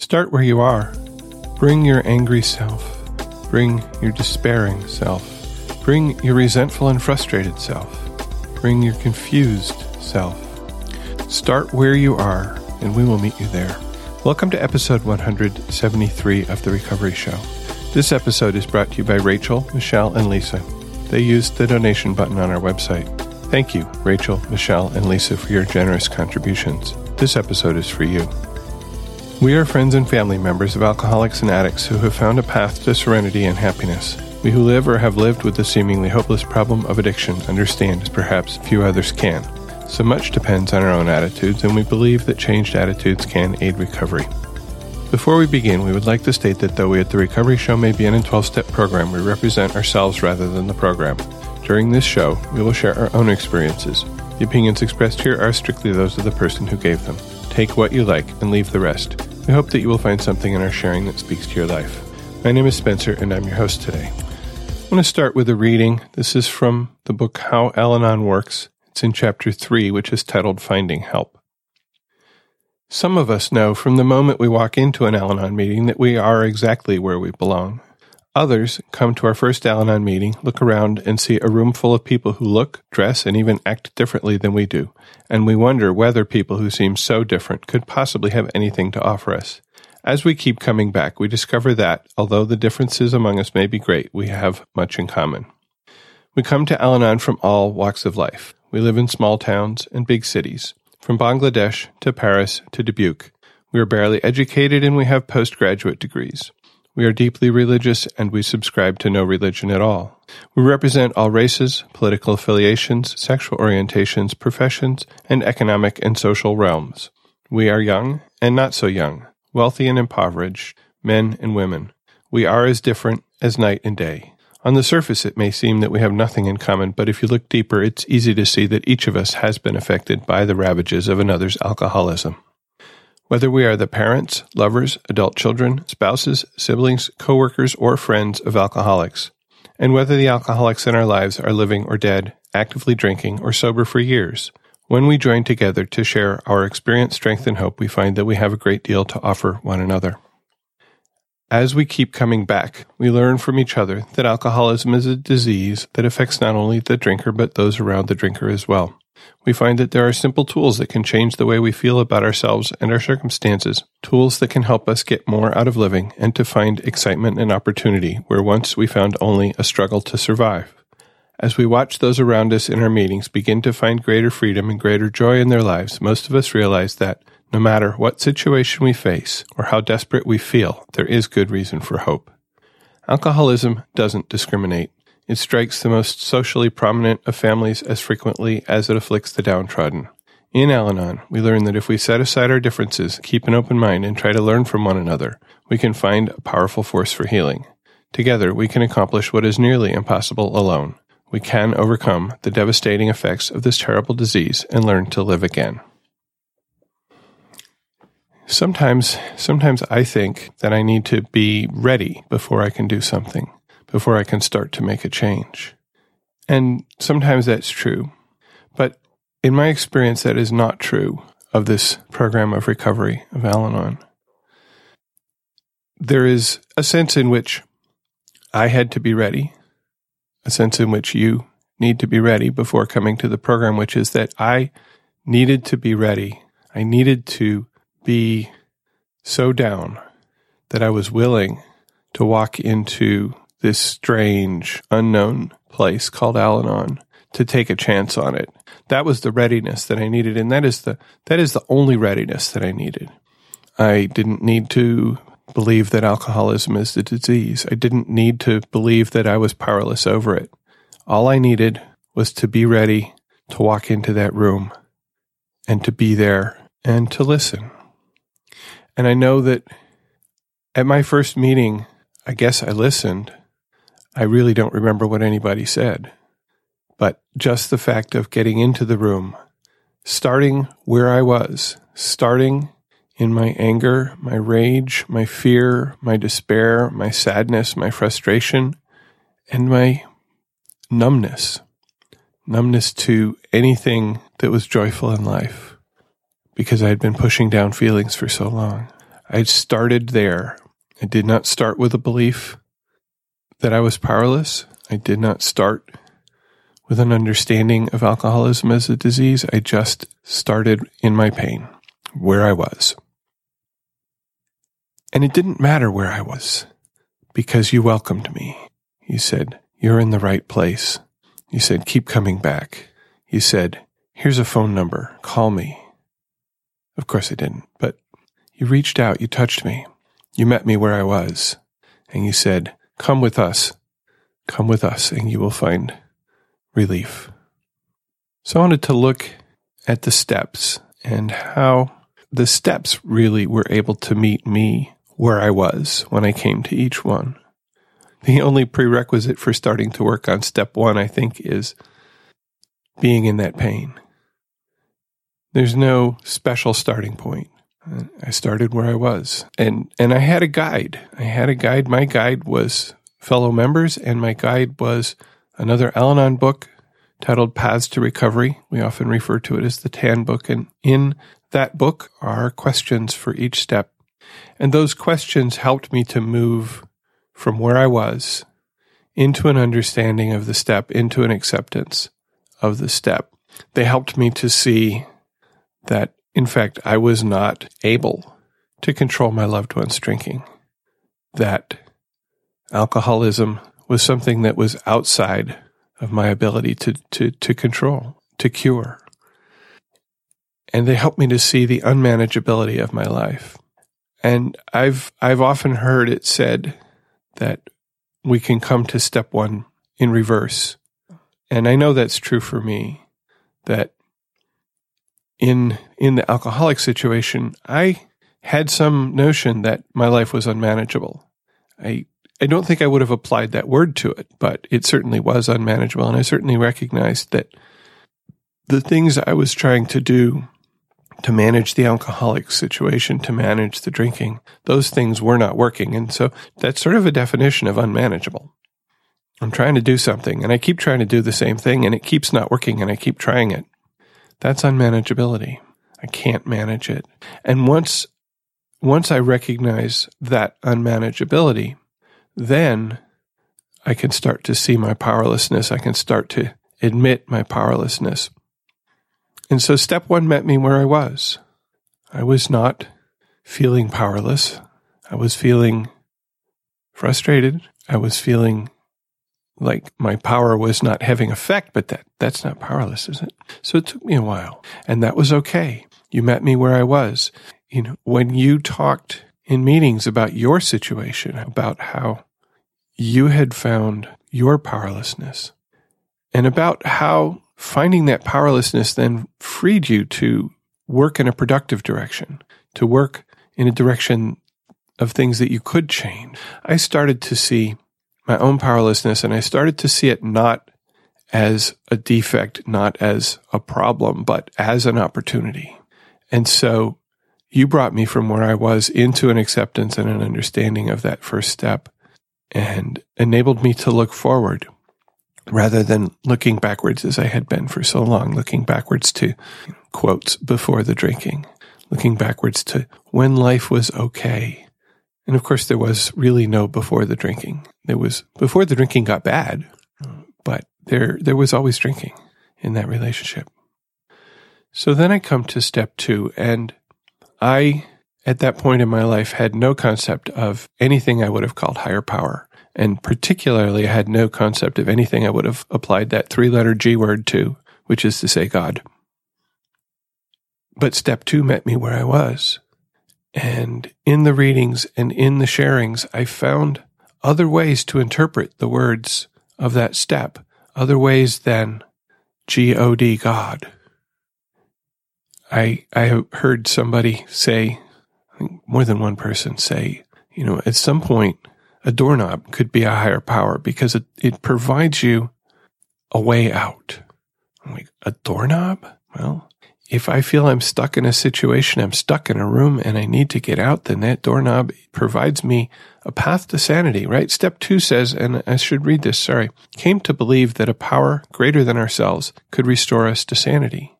Start where you are. Bring your angry self. Bring your despairing self. Bring your resentful and frustrated self. Bring your confused self. Start where you are, and we will meet you there. Welcome to episode 173 of The Recovery Show. This episode is brought to you by Rachel, Michelle, and Lisa. They used the donation button on our website. Thank you, Rachel, Michelle, and Lisa, for your generous contributions. This episode is for you. We are friends and family members of alcoholics and addicts who have found a path to serenity and happiness. We who live or have lived with the seemingly hopeless problem of addiction understand as perhaps few others can. So much depends on our own attitudes, and we believe that changed attitudes can aid recovery. Before we begin, we would like to state that though we at the Recovery Show may be in a 12 step program, we represent ourselves rather than the program. During this show, we will share our own experiences. The opinions expressed here are strictly those of the person who gave them. Take what you like and leave the rest. We hope that you will find something in our sharing that speaks to your life. My name is Spencer, and I'm your host today. I want to start with a reading. This is from the book How Al Anon Works. It's in chapter 3, which is titled Finding Help. Some of us know from the moment we walk into an Al Anon meeting that we are exactly where we belong. Others come to our first Al Anon meeting, look around, and see a room full of people who look, dress, and even act differently than we do, and we wonder whether people who seem so different could possibly have anything to offer us. As we keep coming back, we discover that, although the differences among us may be great, we have much in common. We come to Al Anon from all walks of life. We live in small towns and big cities, from Bangladesh to Paris to Dubuque. We are barely educated and we have postgraduate degrees. We are deeply religious and we subscribe to no religion at all. We represent all races, political affiliations, sexual orientations, professions, and economic and social realms. We are young and not so young, wealthy and impoverished, men and women. We are as different as night and day. On the surface, it may seem that we have nothing in common, but if you look deeper, it's easy to see that each of us has been affected by the ravages of another's alcoholism. Whether we are the parents, lovers, adult children, spouses, siblings, coworkers, or friends of alcoholics, and whether the alcoholics in our lives are living or dead, actively drinking, or sober for years, when we join together to share our experience, strength, and hope, we find that we have a great deal to offer one another. As we keep coming back, we learn from each other that alcoholism is a disease that affects not only the drinker, but those around the drinker as well we find that there are simple tools that can change the way we feel about ourselves and our circumstances, tools that can help us get more out of living and to find excitement and opportunity where once we found only a struggle to survive. As we watch those around us in our meetings begin to find greater freedom and greater joy in their lives, most of us realize that no matter what situation we face or how desperate we feel, there is good reason for hope. Alcoholism doesn't discriminate. It strikes the most socially prominent of families as frequently as it afflicts the downtrodden. In Al Anon, we learn that if we set aside our differences, keep an open mind, and try to learn from one another, we can find a powerful force for healing. Together, we can accomplish what is nearly impossible alone. We can overcome the devastating effects of this terrible disease and learn to live again. Sometimes, sometimes I think that I need to be ready before I can do something before I can start to make a change. And sometimes that's true. But in my experience, that is not true of this program of recovery of Al Anon. There is a sense in which I had to be ready, a sense in which you need to be ready before coming to the program, which is that I needed to be ready. I needed to be so down that I was willing to walk into this strange, unknown place called Al Anon to take a chance on it. That was the readiness that I needed, and that is the that is the only readiness that I needed. I didn't need to believe that alcoholism is the disease. I didn't need to believe that I was powerless over it. All I needed was to be ready to walk into that room and to be there and to listen. And I know that at my first meeting, I guess I listened, I really don't remember what anybody said. But just the fact of getting into the room, starting where I was, starting in my anger, my rage, my fear, my despair, my sadness, my frustration, and my numbness. Numbness to anything that was joyful in life because I had been pushing down feelings for so long. I started there. I did not start with a belief that I was powerless. I did not start with an understanding of alcoholism as a disease. I just started in my pain, where I was. And it didn't matter where I was because you welcomed me. You said, You're in the right place. You said, Keep coming back. You said, Here's a phone number. Call me. Of course I didn't, but you reached out. You touched me. You met me where I was. And you said, Come with us. Come with us, and you will find relief. So I wanted to look at the steps and how the steps really were able to meet me where I was when I came to each one. The only prerequisite for starting to work on step one, I think, is being in that pain. There's no special starting point. I started where I was. And and I had a guide. I had a guide. My guide was fellow members and my guide was another Al-Anon book titled Paths to Recovery. We often refer to it as the TAN book and in that book are questions for each step and those questions helped me to move from where I was into an understanding of the step, into an acceptance of the step. They helped me to see that, in fact, I was not able to control my loved one's drinking, that alcoholism was something that was outside of my ability to, to, to control, to cure. And they helped me to see the unmanageability of my life. And I've I've often heard it said that we can come to step 1 in reverse. And I know that's true for me that in in the alcoholic situation, I had some notion that my life was unmanageable. I I don't think I would have applied that word to it, but it certainly was unmanageable and I certainly recognized that the things I was trying to do to manage the alcoholic situation, to manage the drinking. Those things were not working. And so that's sort of a definition of unmanageable. I'm trying to do something and I keep trying to do the same thing and it keeps not working and I keep trying it. That's unmanageability. I can't manage it. And once, once I recognize that unmanageability, then I can start to see my powerlessness. I can start to admit my powerlessness. And so step one met me where I was. I was not feeling powerless. I was feeling frustrated. I was feeling like my power was not having effect, but that, that's not powerless, is it? So it took me a while and that was okay. You met me where I was. You know, when you talked in meetings about your situation, about how you had found your powerlessness and about how finding that powerlessness then freed you to work in a productive direction, to work in a direction of things that you could change. I started to see my own powerlessness and I started to see it not as a defect, not as a problem, but as an opportunity. And so you brought me from where I was into an acceptance and an understanding of that first step and enabled me to look forward rather than looking backwards as I had been for so long, looking backwards to quotes before the drinking, looking backwards to when life was okay. And of course, there was really no before the drinking. There was before the drinking got bad, but there, there was always drinking in that relationship. So then I come to step two and I, at that point in my life, had no concept of anything I would have called higher power. And particularly, I had no concept of anything I would have applied that three letter G word to, which is to say God. But step two met me where I was. And in the readings and in the sharings, I found other ways to interpret the words of that step, other ways than G O D God. I I heard somebody say, more than one person say, you know, at some point a doorknob could be a higher power because it, it provides you a way out. I'm like, a doorknob? Well, if I feel I'm stuck in a situation, I'm stuck in a room and I need to get out, then that doorknob provides me a path to sanity, right? Step two says, and I should read this, sorry, came to believe that a power greater than ourselves could restore us to sanity.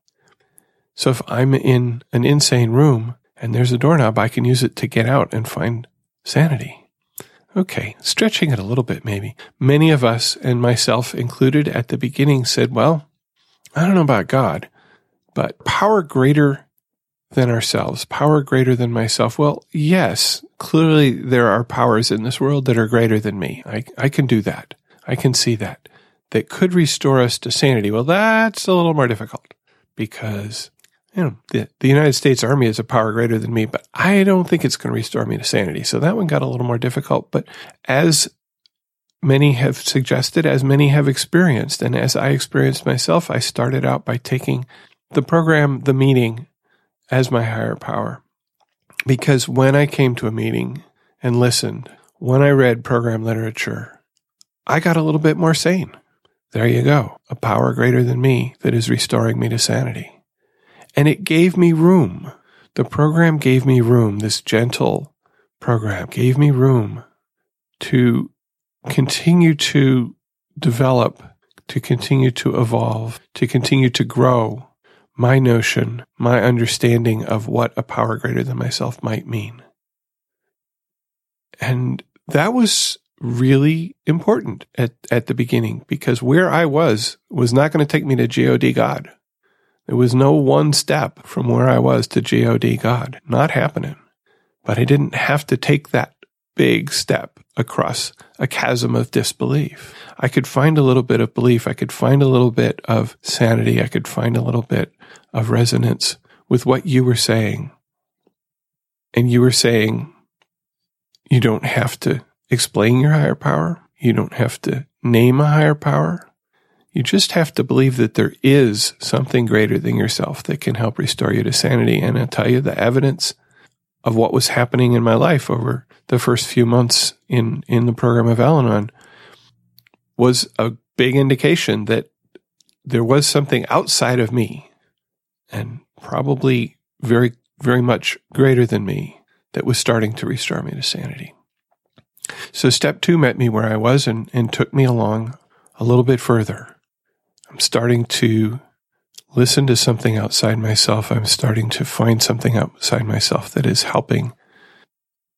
So if I'm in an insane room and there's a doorknob. I can use it to get out and find sanity. Okay, stretching it a little bit, maybe. Many of us, and myself included at the beginning, said, Well, I don't know about God, but power greater than ourselves, power greater than myself. Well, yes, clearly there are powers in this world that are greater than me. I, I can do that. I can see that. That could restore us to sanity. Well, that's a little more difficult because, you know, the, the United States Army is a power greater than me, but I don't think it's going to restore me to sanity. So that one got a little more difficult. But as many have suggested, as many have experienced, and as I experienced myself, I started out by taking the program, the meeting, as my higher power. Because when I came to a meeting and listened, when I read program literature, I got a little bit more sane. There you go, a power greater than me that is restoring me to sanity. And it gave me room. The program gave me room, this gentle program gave me room to continue to develop, to continue to evolve, to continue to grow my notion, my understanding of what a power greater than myself might mean. And that was really important at, at the beginning because where I was was not going to take me to God God. There was no one step from where I was to God God. Not happening. But I didn't have to take that big step across a chasm of disbelief. I could find a little bit of belief. I could find a little bit of sanity. I could find a little bit of resonance with what you were saying. And you were saying you don't have to explain your higher power. You don't have to name a higher power. You just have to believe that there is something greater than yourself that can help restore you to sanity. And I'll tell you the evidence of what was happening in my life over the first few months in, in the program of Al Anon was a big indication that there was something outside of me and probably very, very much greater than me that was starting to restore me to sanity. So step two met me where I was and, and took me along a little bit further. I'm starting to listen to something outside myself. I'm starting to find something outside myself that is helping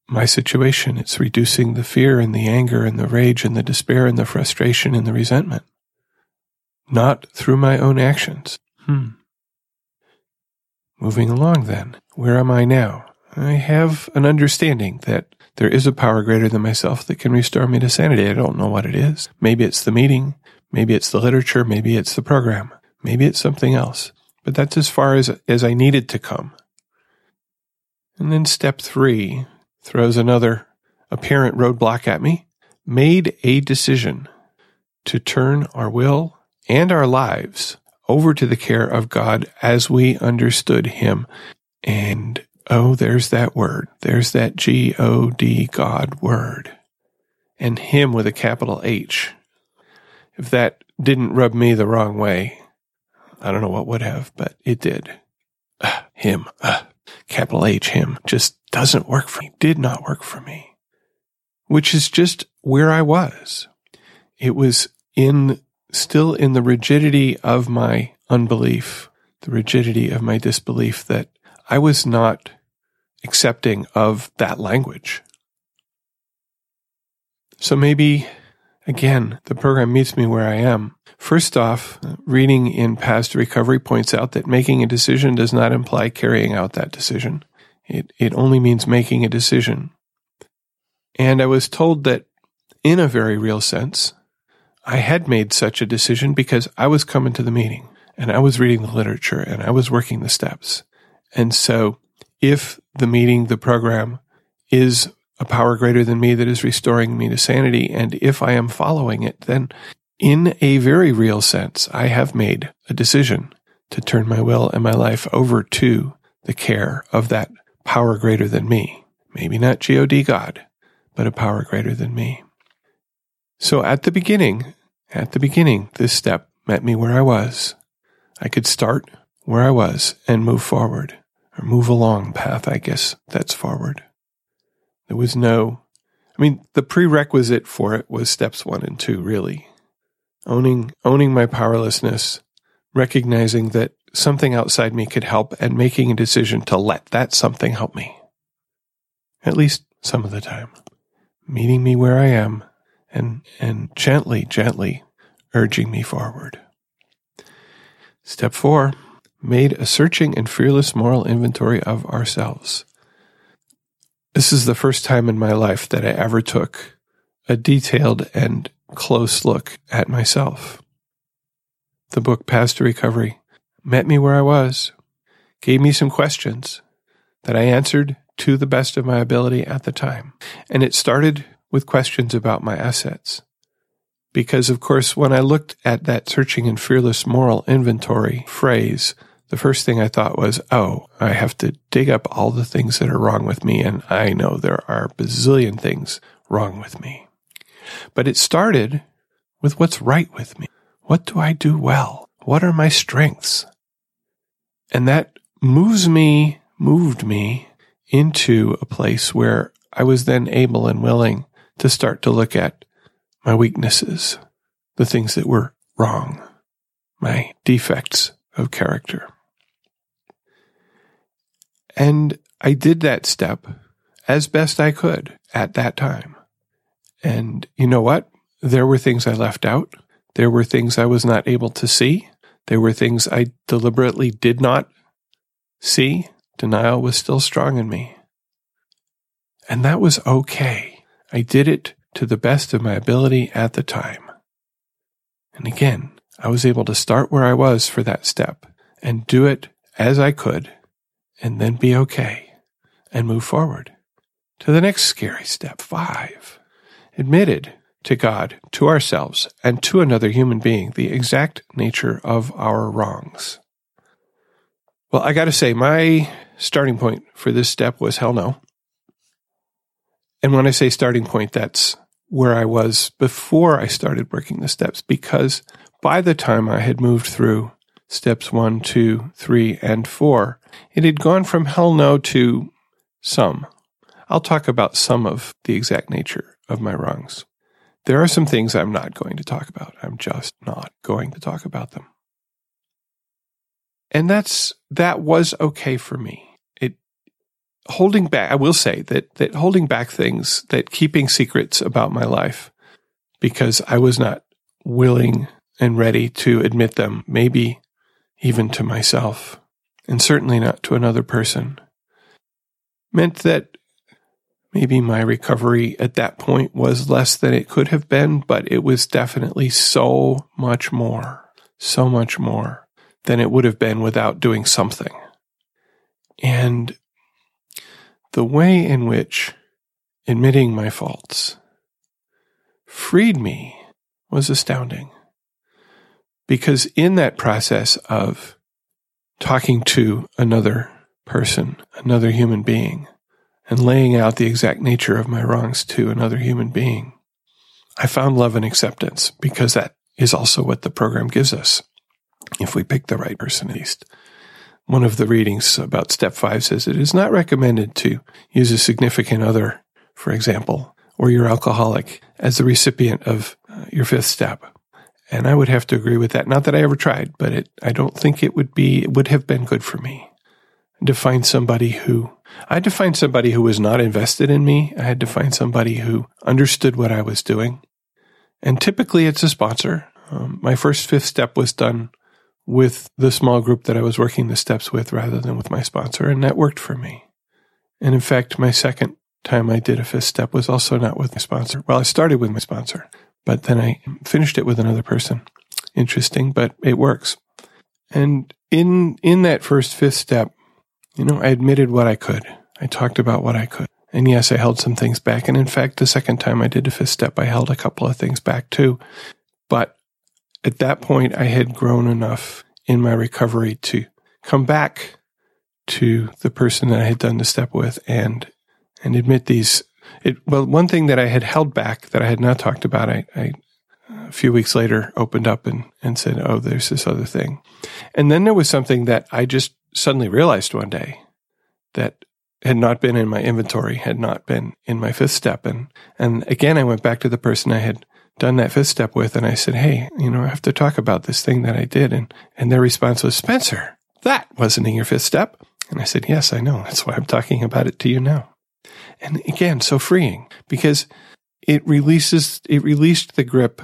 my situation. It's reducing the fear and the anger and the rage and the despair and the frustration and the resentment. Not through my own actions. Hmm. Moving along then, where am I now? I have an understanding that there is a power greater than myself that can restore me to sanity. I don't know what it is. Maybe it's the meeting. Maybe it's the literature. Maybe it's the program. Maybe it's something else. But that's as far as, as I needed to come. And then step three throws another apparent roadblock at me. Made a decision to turn our will and our lives over to the care of God as we understood Him. And oh, there's that word. There's that G O D God word. And Him with a capital H. If that didn't rub me the wrong way, I don't know what would have, but it did. Uh, him, uh, capital H, him, just doesn't work for me, did not work for me, which is just where I was. It was in, still in the rigidity of my unbelief, the rigidity of my disbelief that I was not accepting of that language. So maybe, again, the program meets me where I am. First off, reading in Paths to Recovery points out that making a decision does not imply carrying out that decision. It, it only means making a decision. And I was told that in a very real sense, I had made such a decision because I was coming to the meeting and I was reading the literature and I was working the steps. And so if the meeting, the program is a power greater than me that is restoring me to sanity, and if I am following it, then in a very real sense, I have made a decision to turn my will and my life over to the care of that power greater than me. Maybe not God God, but a power greater than me. So at the beginning, at the beginning, this step met me where I was. I could start where I was and move forward or move along path, I guess that's forward. There was no, I mean, the prerequisite for it was steps one and two, really. Owning, owning my powerlessness, recognizing that something outside me could help and making a decision to let that something help me. At least some of the time. Meeting me where I am and, and gently, gently urging me forward. Step four, made a searching and fearless moral inventory of ourselves. This is the first time in my life that I ever took a detailed and close look at myself. The book Paths to Recovery met me where I was, gave me some questions that I answered to the best of my ability at the time. And it started with questions about my assets. Because, of course, when I looked at that searching and fearless moral inventory phrase, the first thing I thought was, oh, I have to dig up all the things that are wrong with me. And I know there are bazillion things wrong with me. But it started with what's right with me. What do I do well? What are my strengths? And that moves me, moved me into a place where I was then able and willing to start to look at my weaknesses, the things that were wrong, my defects of character. And I did that step as best I could at that time. And you know what? There were things I left out. There were things I was not able to see. There were things I deliberately did not see. Denial was still strong in me. And that was okay. I did it to the best of my ability at the time. And again, I was able to start where I was for that step and do it as I could and then be okay and move forward to the next scary step five. Admitted to God, to ourselves, and to another human being the exact nature of our wrongs. Well, I got to say, my starting point for this step was hell no. And when I say starting point, that's where I was before I started working the steps, because by the time I had moved through steps one, two, three, and four, it had gone from hell no to some. I'll talk about some of the exact nature of my wrongs. There are some things I'm not going to talk about. I'm just not going to talk about them. And that's, that was okay for me. It, holding back, I will say that, that holding back things, that keeping secrets about my life because I was not willing and ready to admit them, maybe even to myself, and certainly not to another person, meant that maybe my recovery at that point was less than it could have been, but it was definitely so much more, so much more than it would have been without doing something. And the way in which admitting my faults freed me was astounding. Because in that process of talking to another person, another human being, and laying out the exact nature of my wrongs to another human being, I found love and acceptance because that is also what the program gives us. If we pick the right person, at least. One of the readings about step five says it is not recommended to use a significant other, for example, or your alcoholic as the recipient of uh, your fifth step. And I would have to agree with that. Not that I ever tried, but it, I don't think it would be, it would have been good for me to find somebody who I had to find somebody who was not invested in me. I had to find somebody who understood what I was doing. And typically it's a sponsor. Um, my first fifth step was done with the small group that I was working the steps with rather than with my sponsor. And that worked for me. And in fact, my second time I did a fifth step was also not with my sponsor. Well, I started with my sponsor, but then I finished it with another person. Interesting, but it works. And in, in that first fifth step, you know, I admitted what I could. I talked about what I could. And yes, I held some things back. And in fact, the second time I did a fifth step, I held a couple of things back too. But at that point, I had grown enough in my recovery to come back to the person that I had done the step with and, and admit these. It, well, one thing that I had held back that I had not talked about, I, I a few weeks later opened up and, and said, Oh, there's this other thing. And then there was something that I just suddenly realized one day that had not been in my inventory, had not been in my fifth step. And, and again, I went back to the person I had done that fifth step with and I said, Hey, you know, I have to talk about this thing that I did. And, and their response was, Spencer, that wasn't in your fifth step. And I said, Yes, I know. That's why I'm talking about it to you now. And again, so freeing because it releases, it released the grip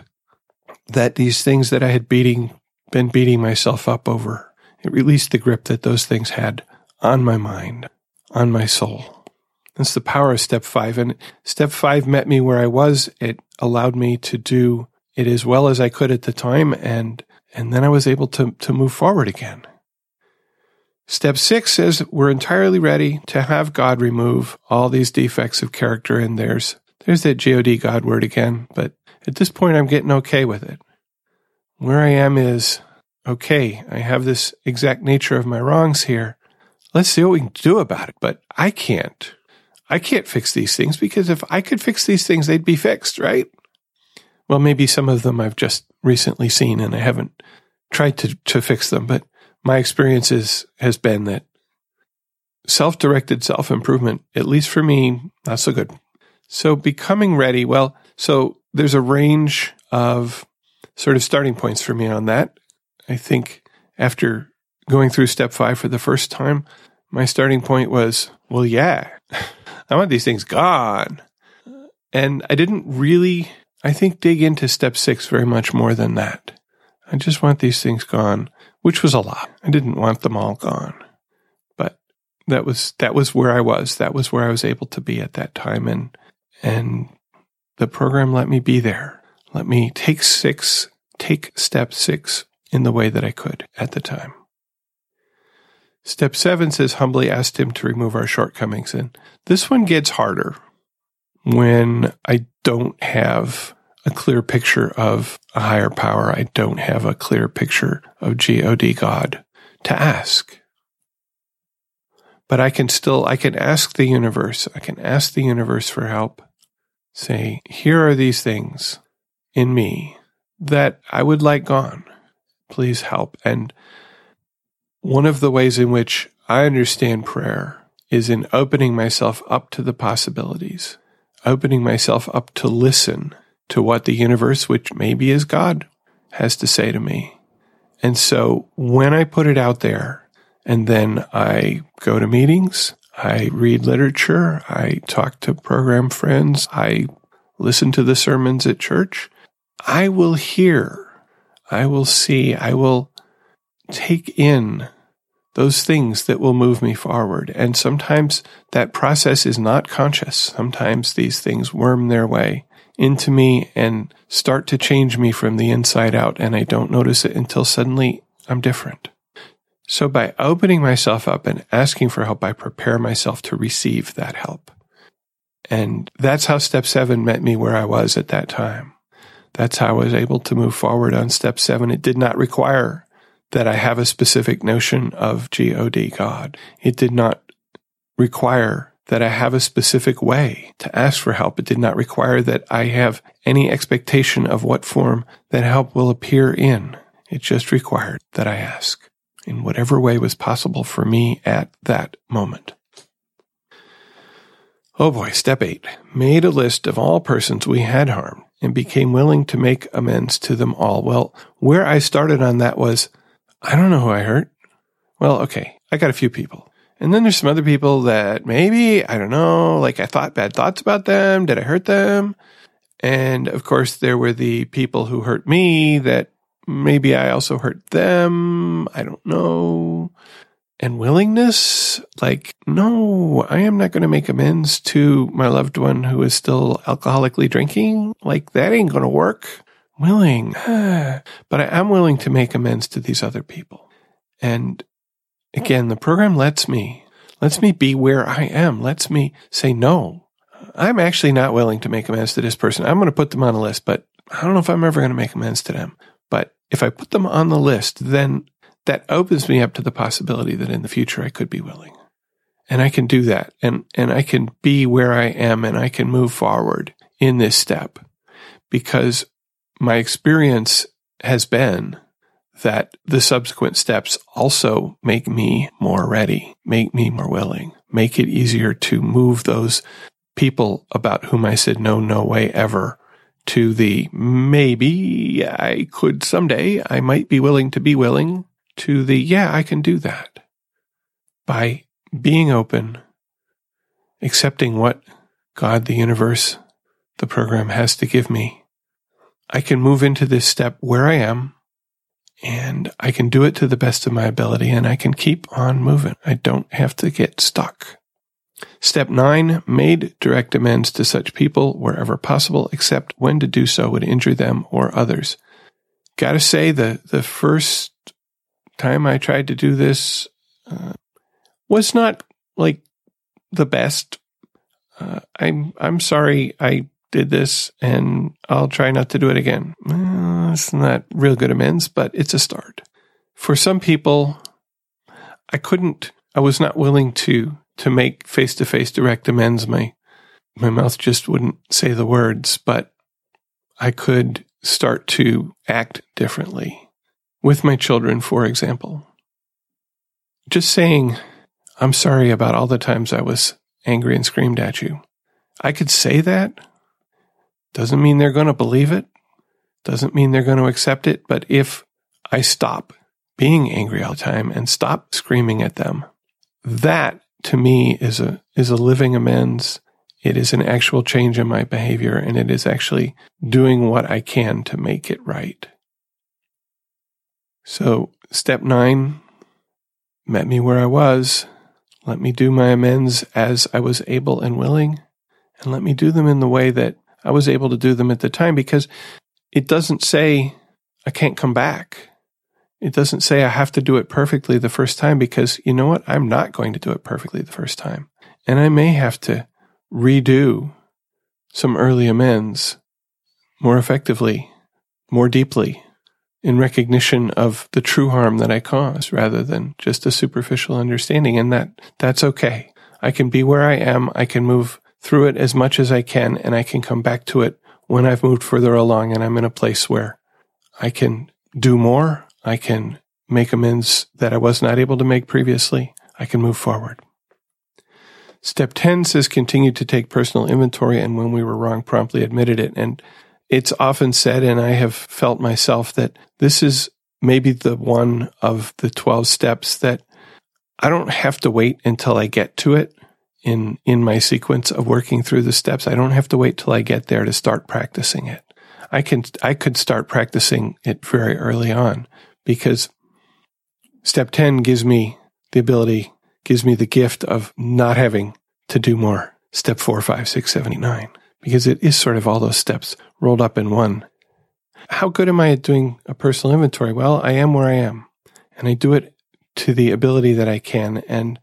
that these things that I had beating, been beating myself up over, it released the grip that those things had on my mind, on my soul. That's the power of step five. And step five met me where I was. It allowed me to do it as well as I could at the time. And, and then I was able to, to move forward again. Step six says we're entirely ready to have God remove all these defects of character. And there's, there's that God God word again. But at this point, I'm getting okay with it. Where I am is, okay, I have this exact nature of my wrongs here. Let's see what we can do about it. But I can't. I can't fix these things because if I could fix these things, they'd be fixed, right? Well, maybe some of them I've just recently seen and I haven't tried to, to fix them, but my experience is, has been that self directed self improvement, at least for me, not so good. So becoming ready, well, so there's a range of sort of starting points for me on that. I think after going through step five for the first time, my starting point was, well, yeah, I want these things gone. And I didn't really, I think, dig into step six very much more than that. I just want these things gone which was a lot. I didn't want them all gone, but that was that was where I was. That was where I was able to be at that time, and and the program let me be there. Let me take six, take step six in the way that I could at the time. Step seven says humbly asked him to remove our shortcomings, and this one gets harder when I don't have a clear picture of a higher power. I don't have a clear picture of God God to ask. But I can still, I can ask the universe, I can ask the universe for help. Say, here are these things in me that I would like gone. Please help. And one of the ways in which I understand prayer is in opening myself up to the possibilities, opening myself up to listen to what the universe, which maybe is God, has to say to me. And so when I put it out there and then I go to meetings, I read literature, I talk to program friends, I listen to the sermons at church, I will hear, I will see, I will take in those things that will move me forward. And sometimes that process is not conscious. Sometimes these things worm their way into me and start to change me from the inside out. And I don't notice it until suddenly I'm different. So by opening myself up and asking for help, I prepare myself to receive that help. And that's how step seven met me where I was at that time. That's how I was able to move forward on step seven. It did not require that I have a specific notion of God, God. It did not require that I have a specific way to ask for help. It did not require that I have any expectation of what form that help will appear in. It just required that I ask in whatever way was possible for me at that moment. Oh boy, step eight. Made a list of all persons we had harmed and became willing to make amends to them all. Well, where I started on that was, I don't know who I hurt. Well, okay, I got a few people. And then there's some other people that maybe, I don't know, like I thought bad thoughts about them. Did I hurt them? And of course, there were the people who hurt me that maybe I also hurt them. I don't know. And willingness, like, no, I am not going to make amends to my loved one who is still alcoholically drinking. Like, that ain't going to work. Willing. but I am willing to make amends to these other people. And Again, the program lets me, lets me be where I am, lets me say no. I'm actually not willing to make amends to this person. I'm going to put them on a list, but I don't know if I'm ever going to make amends to them. But if I put them on the list, then that opens me up to the possibility that in the future I could be willing. And I can do that and, and I can be where I am and I can move forward in this step because my experience has been that the subsequent steps also make me more ready, make me more willing, make it easier to move those people about whom I said no, no way ever to the maybe I could someday, I might be willing to be willing to the, yeah, I can do that by being open, accepting what God, the universe, the program has to give me. I can move into this step where I am and I can do it to the best of my ability and I can keep on moving. I don't have to get stuck. Step nine, made direct amends to such people wherever possible, except when to do so would injure them or others. Gotta say, the, the first time I tried to do this uh, was not like the best. Uh, I'm I'm sorry I did this, and I'll try not to do it again. Uh, it's not real good amends, but it's a start. For some people, I couldn't. I was not willing to to make face to face direct amends. My my mouth just wouldn't say the words, but I could start to act differently with my children, for example. Just saying, I'm sorry about all the times I was angry and screamed at you. I could say that. Doesn't mean they're going to believe it. Doesn't mean they're going to accept it. But if I stop being angry all the time and stop screaming at them, that to me is a, is a living amends. It is an actual change in my behavior and it is actually doing what I can to make it right. So step nine met me where I was. Let me do my amends as I was able and willing and let me do them in the way that I was able to do them at the time because it doesn't say I can't come back. It doesn't say I have to do it perfectly the first time because you know what? I'm not going to do it perfectly the first time. And I may have to redo some early amends more effectively, more deeply, in recognition of the true harm that I caused rather than just a superficial understanding. And that, that's okay. I can be where I am. I can move through it as much as I can and I can come back to it when I've moved further along and I'm in a place where I can do more I can make amends that I was not able to make previously. I can move forward. Step 10 says continue to take personal inventory and when we were wrong, promptly admitted it. And it's often said, and I have felt myself that this is maybe the one of the 12 steps that I don't have to wait until I get to it in, in my sequence of working through the steps. I don't have to wait till I get there to start practicing it. I can, I could start practicing it very early on because step 10 gives me the ability, gives me the gift of not having to do more. Step four, five, six, seven, eight, nine, because it is sort of all those steps rolled up in one. How good am I at doing a personal inventory? Well, I am where I am and I do it to the ability that I can. And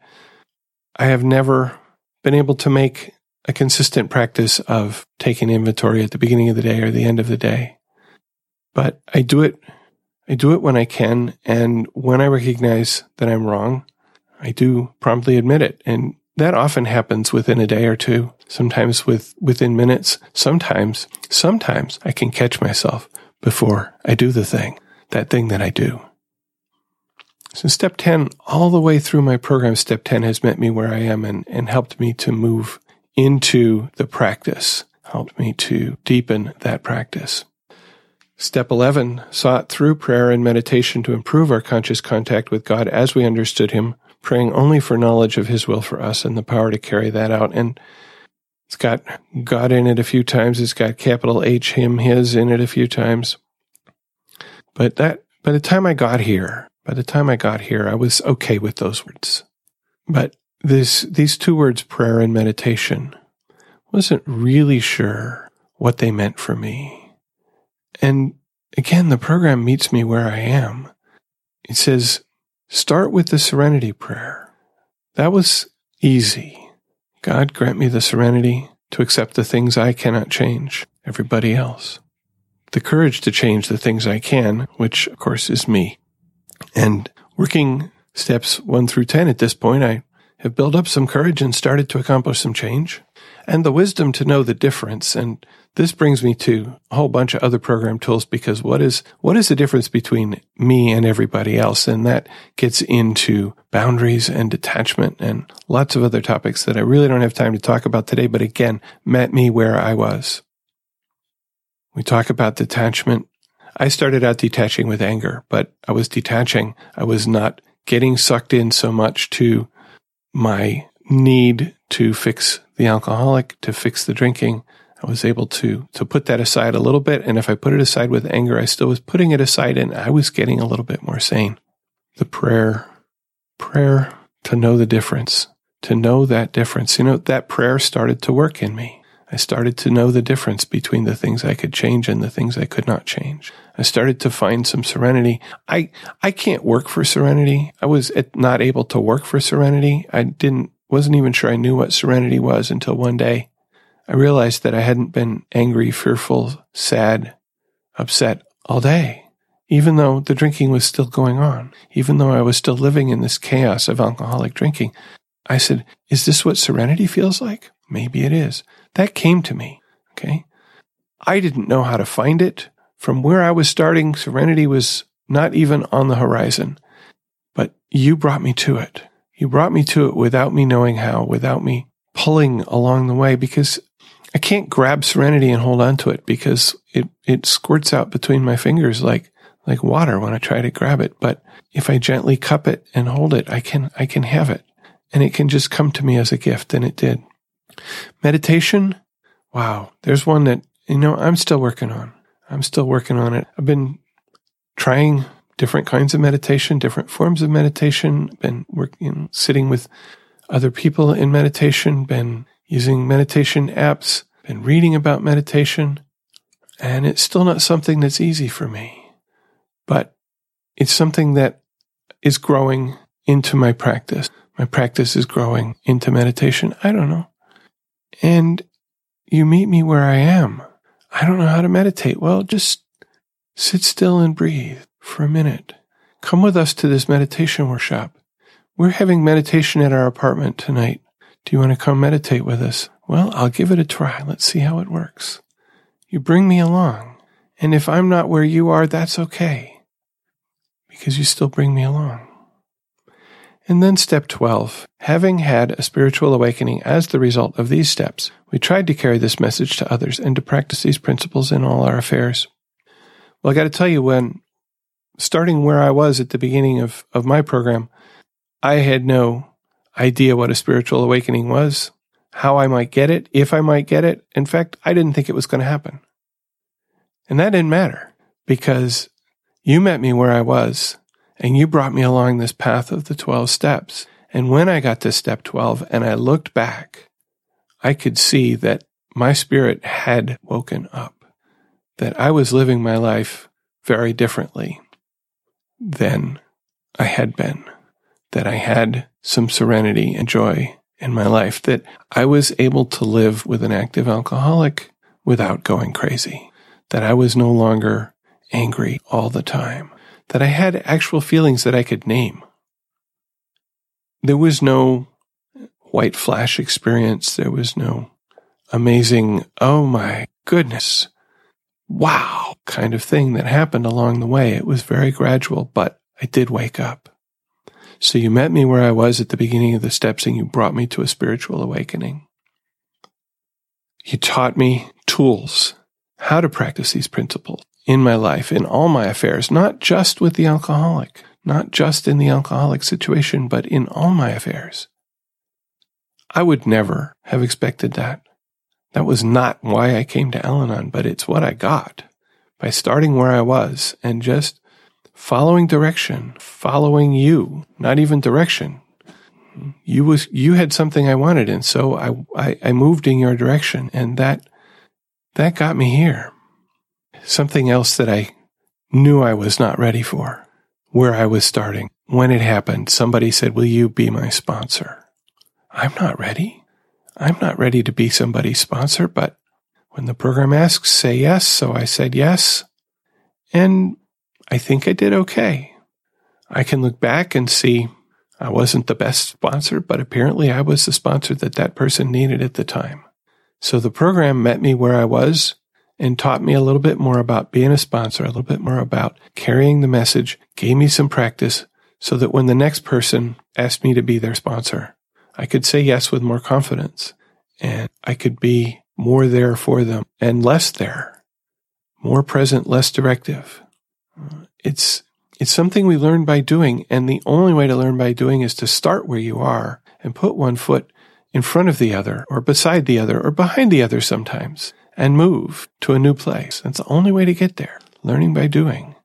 I have never been able to make a consistent practice of taking inventory at the beginning of the day or the end of the day. But I do it I do it when I can. And when I recognize that I'm wrong, I do promptly admit it. And that often happens within a day or two, sometimes with, within minutes. Sometimes, sometimes I can catch myself before I do the thing, that thing that I do. So step 10, all the way through my program, step 10 has met me where I am and, and helped me to move into the practice, helped me to deepen that practice. Step 11 sought through prayer and meditation to improve our conscious contact with God as we understood Him, praying only for knowledge of His will for us and the power to carry that out. And it's got God in it a few times. It's got capital H, Him, His in it a few times. But that, by the time I got here, by the time I got here, I was okay with those words. But this, these two words, prayer and meditation, wasn't really sure what they meant for me. And again, the program meets me where I am. It says, start with the serenity prayer. That was easy. God grant me the serenity to accept the things I cannot change, everybody else. The courage to change the things I can, which of course is me. And working steps one through 10 at this point, I have built up some courage and started to accomplish some change and the wisdom to know the difference. And this brings me to a whole bunch of other program tools because what is, what is the difference between me and everybody else? And that gets into boundaries and detachment and lots of other topics that I really don't have time to talk about today. But again, met me where I was. We talk about detachment. I started out detaching with anger, but I was detaching. I was not getting sucked in so much to my need to fix the alcoholic, to fix the drinking. I was able to to put that aside a little bit, and if I put it aside with anger, I still was putting it aside, and I was getting a little bit more sane. The prayer, prayer to know the difference, to know that difference. You know, that prayer started to work in me. I started to know the difference between the things I could change and the things I could not change. I started to find some serenity. I, I can't work for serenity. I was not able to work for serenity. I didn't, wasn't even sure I knew what serenity was until one day I realized that I hadn't been angry, fearful, sad, upset all day, even though the drinking was still going on, even though I was still living in this chaos of alcoholic drinking. I said, Is this what serenity feels like? Maybe it is. That came to me. Okay. I didn't know how to find it. From where I was starting, serenity was not even on the horizon. But you brought me to it. You brought me to it without me knowing how, without me pulling along the way, because I can't grab serenity and hold on to it because it, it squirts out between my fingers like, like water when I try to grab it. But if I gently cup it and hold it, I can, I can have it and it can just come to me as a gift. And it did. Meditation. Wow. There's one that, you know, I'm still working on. I'm still working on it. I've been trying different kinds of meditation, different forms of meditation, been working, sitting with other people in meditation, been using meditation apps, been reading about meditation, and it's still not something that's easy for me. But it's something that is growing into my practice. My practice is growing into meditation. I don't know. And you meet me where I am. I don't know how to meditate. Well, just sit still and breathe for a minute. Come with us to this meditation workshop. We're having meditation at our apartment tonight. Do you want to come meditate with us? Well, I'll give it a try. Let's see how it works. You bring me along. And if I'm not where you are, that's okay. Because you still bring me along. And then step 12. Having had a spiritual awakening as the result of these steps, we tried to carry this message to others and to practice these principles in all our affairs. Well, I got to tell you, when starting where I was at the beginning of, of my program, I had no idea what a spiritual awakening was, how I might get it, if I might get it. In fact, I didn't think it was going to happen. And that didn't matter because you met me where I was and you brought me along this path of the 12 steps. And when I got to step 12 and I looked back, I could see that my spirit had woken up, that I was living my life very differently than I had been, that I had some serenity and joy in my life, that I was able to live with an active alcoholic without going crazy, that I was no longer angry all the time, that I had actual feelings that I could name. There was no white flash experience. There was no amazing, oh my goodness, wow kind of thing that happened along the way. It was very gradual, but I did wake up. So you met me where I was at the beginning of the steps and you brought me to a spiritual awakening. You taught me tools, how to practice these principles in my life, in all my affairs, not just with the alcoholic, not just in the alcoholic situation, but in all my affairs. I would never have expected that. That was not why I came to Al Anon, but it's what I got by starting where I was and just following direction, following you, not even direction. You was you had something I wanted, and so I, I, I moved in your direction, and that that got me here something else that I knew I was not ready for, where I was starting. When it happened, somebody said, Will you be my sponsor? I'm not ready. I'm not ready to be somebody's sponsor, but when the program asks, say yes. So I said yes. And I think I did okay. I can look back and see I wasn't the best sponsor, but apparently I was the sponsor that that person needed at the time. So the program met me where I was and taught me a little bit more about being a sponsor, a little bit more about carrying the message, gave me some practice so that when the next person asked me to be their sponsor, I could say yes with more confidence and I could be more there for them and less there, more present, less directive. It's it's something we learn by doing, and the only way to learn by doing is to start where you are and put one foot in front of the other, or beside the other, or behind the other sometimes, and move to a new place. That's the only way to get there. Learning by doing.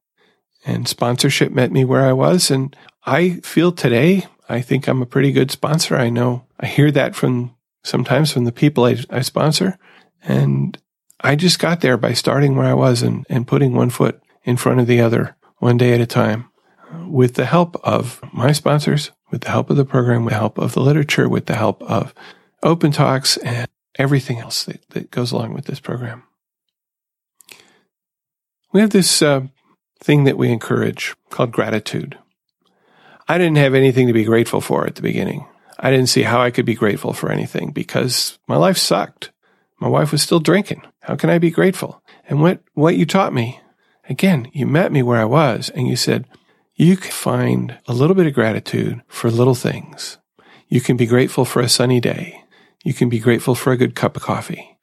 And sponsorship met me where I was, and I feel today I think I'm a pretty good sponsor. I know I hear that from sometimes from the people I, I sponsor. And I just got there by starting where I was and, and putting one foot in front of the other one day at a time with the help of my sponsors, with the help of the program, with the help of the literature, with the help of open talks and everything else that, that goes along with this program. We have this uh, thing that we encourage called gratitude. I didn't have anything to be grateful for at the beginning. I didn't see how I could be grateful for anything because my life sucked. My wife was still drinking. How can I be grateful? And what, what you taught me, again, you met me where I was and you said, you can find a little bit of gratitude for little things. You can be grateful for a sunny day. You can be grateful for a good cup of coffee.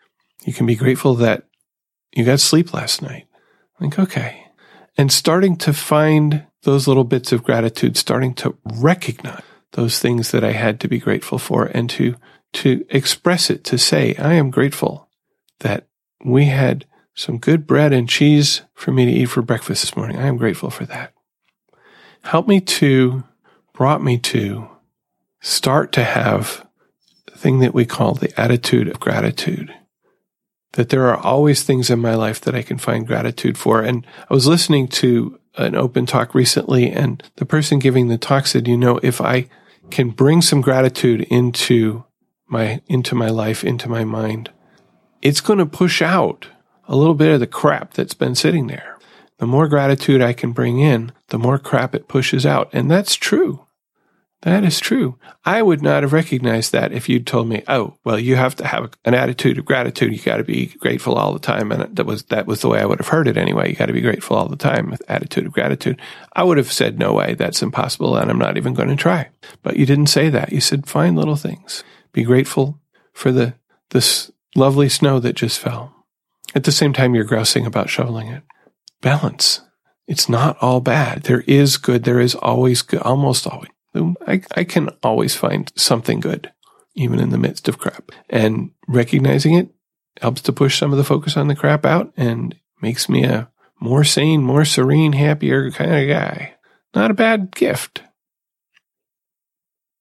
You can be grateful that you got sleep last night. Think, okay. And starting to find those little bits of gratitude, starting to recognize those things that I had to be grateful for and to, to express it, to say, I am grateful that we had some good bread and cheese for me to eat for breakfast this morning. I am grateful for that. Help me to, brought me to start to have thing that we call the attitude of gratitude. That there are always things in my life that I can find gratitude for. And I was listening to an open talk recently, and the person giving the talk said, you know, if I can bring some gratitude into my, into my life, into my mind, it's going to push out a little bit of the crap that's been sitting there. The more gratitude I can bring in, the more crap it pushes out. And that's true. That is true. I would not have recognized that if you'd told me, "Oh, well, you have to have an attitude of gratitude. You got to be grateful all the time." And that was that was the way I would have heard it anyway. You got to be grateful all the time with attitude of gratitude. I would have said, "No way, that's impossible, and I'm not even going to try." But you didn't say that. You said, "Find little things. Be grateful for the this lovely snow that just fell." At the same time, you're grousing about shoveling it. Balance. It's not all bad. There is good. There is always good, almost always Um, I, I can always find something good, even in the midst of crap. And recognizing it helps to push some of the focus on the crap out and makes me a more sane, more serene, happier kind of guy. Not a bad gift.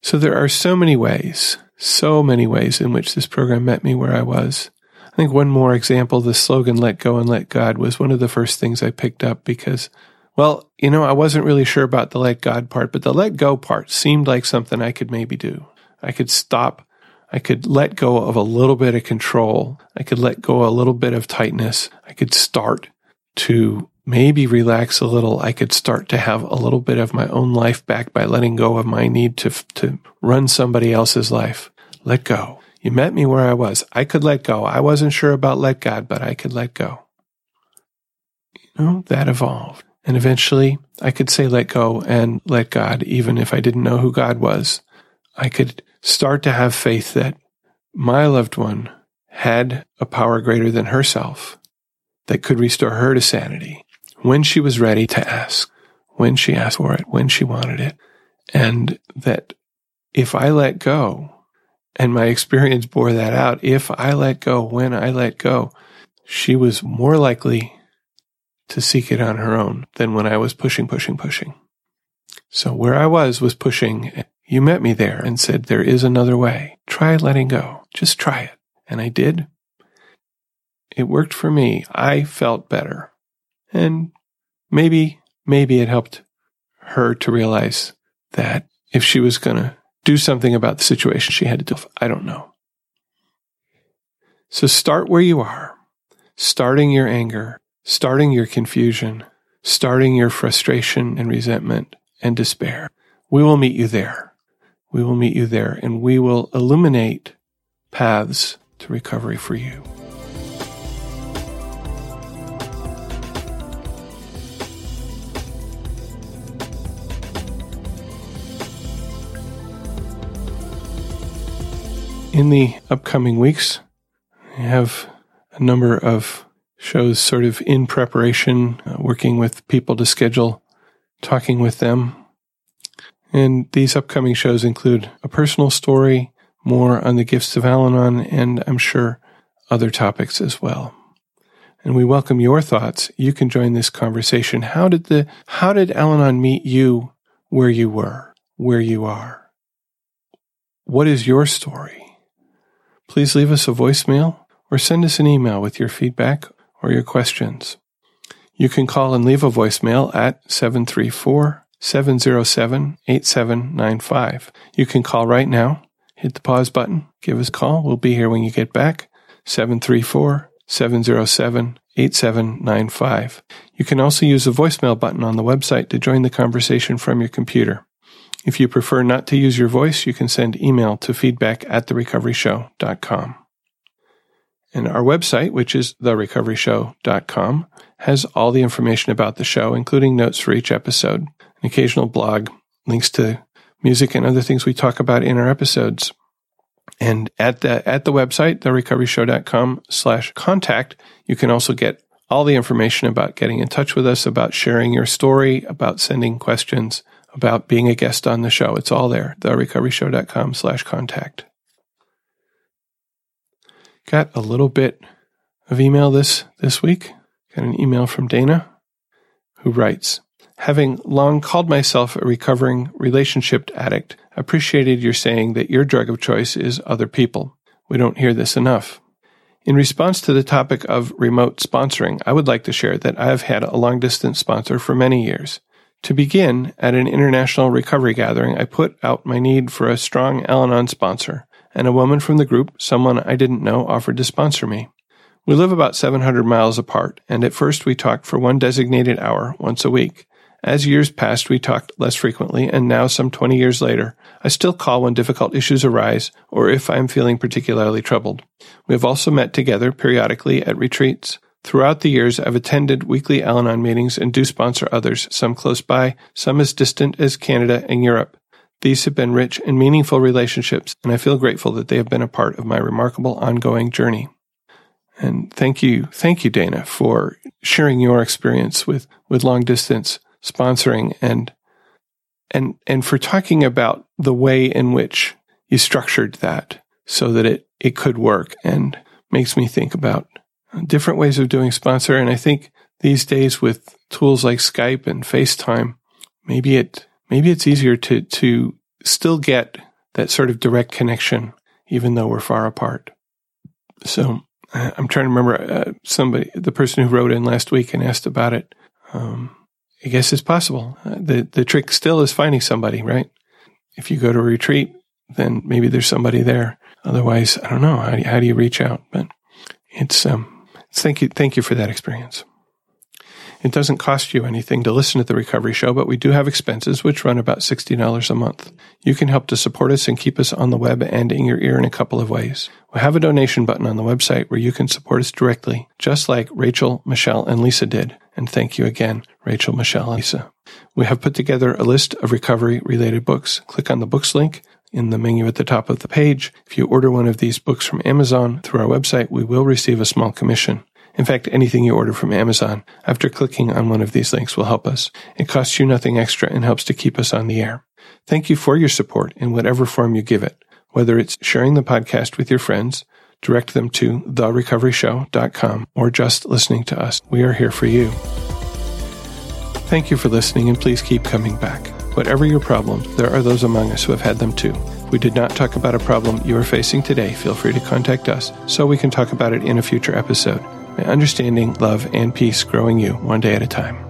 So there are so many ways, so many ways in which this program met me where I was. I think one more example, the slogan, let go and let God, was one of the first things I picked up because well, you know, I wasn't really sure about the let God part, but the let go part seemed like something I could maybe do. I could stop. I could let go of a little bit of control. I could let go a little bit of tightness. I could start to maybe relax a little. I could start to have a little bit of my own life back by letting go of my need to, to run somebody else's life. Let go. You met me where I was. I could let go. I wasn't sure about let God, but I could let go. You know, that evolved. And eventually I could say let go and let God, even if I didn't know who God was. I could start to have faith that my loved one had a power greater than herself that could restore her to sanity when she was ready to ask, when she asked for it, when she wanted it. And that if I let go, and my experience bore that out, if I let go, when I let go, she was more likely to seek it on her own than when I was pushing, pushing, pushing. So where I was was pushing. You met me there and said, there is another way. Try letting go. Just try it. And I did. It worked for me. I felt better. And maybe, maybe it helped her to realize that if she was going to do something about the situation she had to do, I don't know. So start where you are, starting your anger starting your confusion, starting your frustration and resentment and despair. We will meet you there. We will meet you there and we will illuminate paths to recovery for you. In the upcoming weeks, I have a number of shows sort of in preparation, uh, working with people to schedule talking with them. And these upcoming shows include a personal story, more on the gifts of Al Anon, and I'm sure other topics as well. And we welcome your thoughts. You can join this conversation. How did the, how did Al Anon meet you where you were, where you are? What is your story? Please leave us a voicemail or send us an email with your feedback or your questions. You can call and leave a voicemail at 734 707 8795. You can call right now, hit the pause button, give us a call. We'll be here when you get back. 734 707 8795. You can also use the voicemail button on the website to join the conversation from your computer. If you prefer not to use your voice, you can send email to feedback at therecoveryshow.com. And our website, which is therecoveryshow.com, has all the information about the show, including notes for each episode, an occasional blog, links to music and other things we talk about in our episodes. And at the at the website, therecoveryshow.com slash contact, you can also get all the information about getting in touch with us, about sharing your story, about sending questions, about being a guest on the show. It's all there. Therecoveryshow.com slash contact. Got a little bit of email this this week. Got an email from Dana who writes, Having long called myself a recovering relationship addict, appreciated your saying that your drug of choice is other people. We don't hear this enough. In response to the topic of remote sponsoring, I would like to share that I have had a long distance sponsor for many years. To begin, at an international recovery gathering, I put out my need for a strong Al Anon sponsor and a woman from the group, someone I didn't know, offered to sponsor me. We live about 700 miles apart, and at first we talked for one designated hour once a week. As years passed, we talked less frequently, and now, some 20 years later, I still call when difficult issues arise or if I am feeling particularly troubled. We have also met together periodically at retreats. Throughout the years, I've attended weekly Al Anon meetings and do sponsor others, some close by, some as distant as Canada and Europe. These have been rich and meaningful relationships, and I feel grateful that they have been a part of my remarkable ongoing journey. And thank you, thank you, Dana, for sharing your experience with, with long distance sponsoring and, and, and for talking about the way in which you structured that so that it, it could work and makes me think about different ways of doing sponsor. And I think these days with tools like Skype and FaceTime, maybe it maybe it's easier to, to still get that sort of direct connection, even though we're far apart. So I'm trying to remember uh, somebody, the person who wrote in last week and asked about it. Um, I guess it's possible. Uh, the the trick still is finding somebody, right? If you go to a retreat, then maybe there's somebody there. Otherwise, I don't know. How do you, how do you reach out? But it's um, thank you, thank you for that experience. It doesn't cost you anything to listen to the Recovery Show, but we do have expenses which run about $60 a month. You can help to support us and keep us on the web and in your ear in a couple of ways. We have a donation button on the website where you can support us directly, just like Rachel, Michelle, and Lisa did. And thank you again, Rachel, Michelle, and Lisa. We have put together a list of recovery related books. Click on the books link in the menu at the top of the page. If you order one of these books from Amazon through our website, we will receive a small commission. In fact, anything you order from Amazon after clicking on one of these links will help us. It costs you nothing extra and helps to keep us on the air. Thank you for your support in whatever form you give it, whether it's sharing the podcast with your friends, direct them to therecoveryshow.com, or just listening to us. We are here for you. Thank you for listening and please keep coming back. Whatever your problems, there are those among us who have had them too. If we did not talk about a problem you are facing today, feel free to contact us so we can talk about it in a future episode. May understanding, love, and peace growing you one day at a time.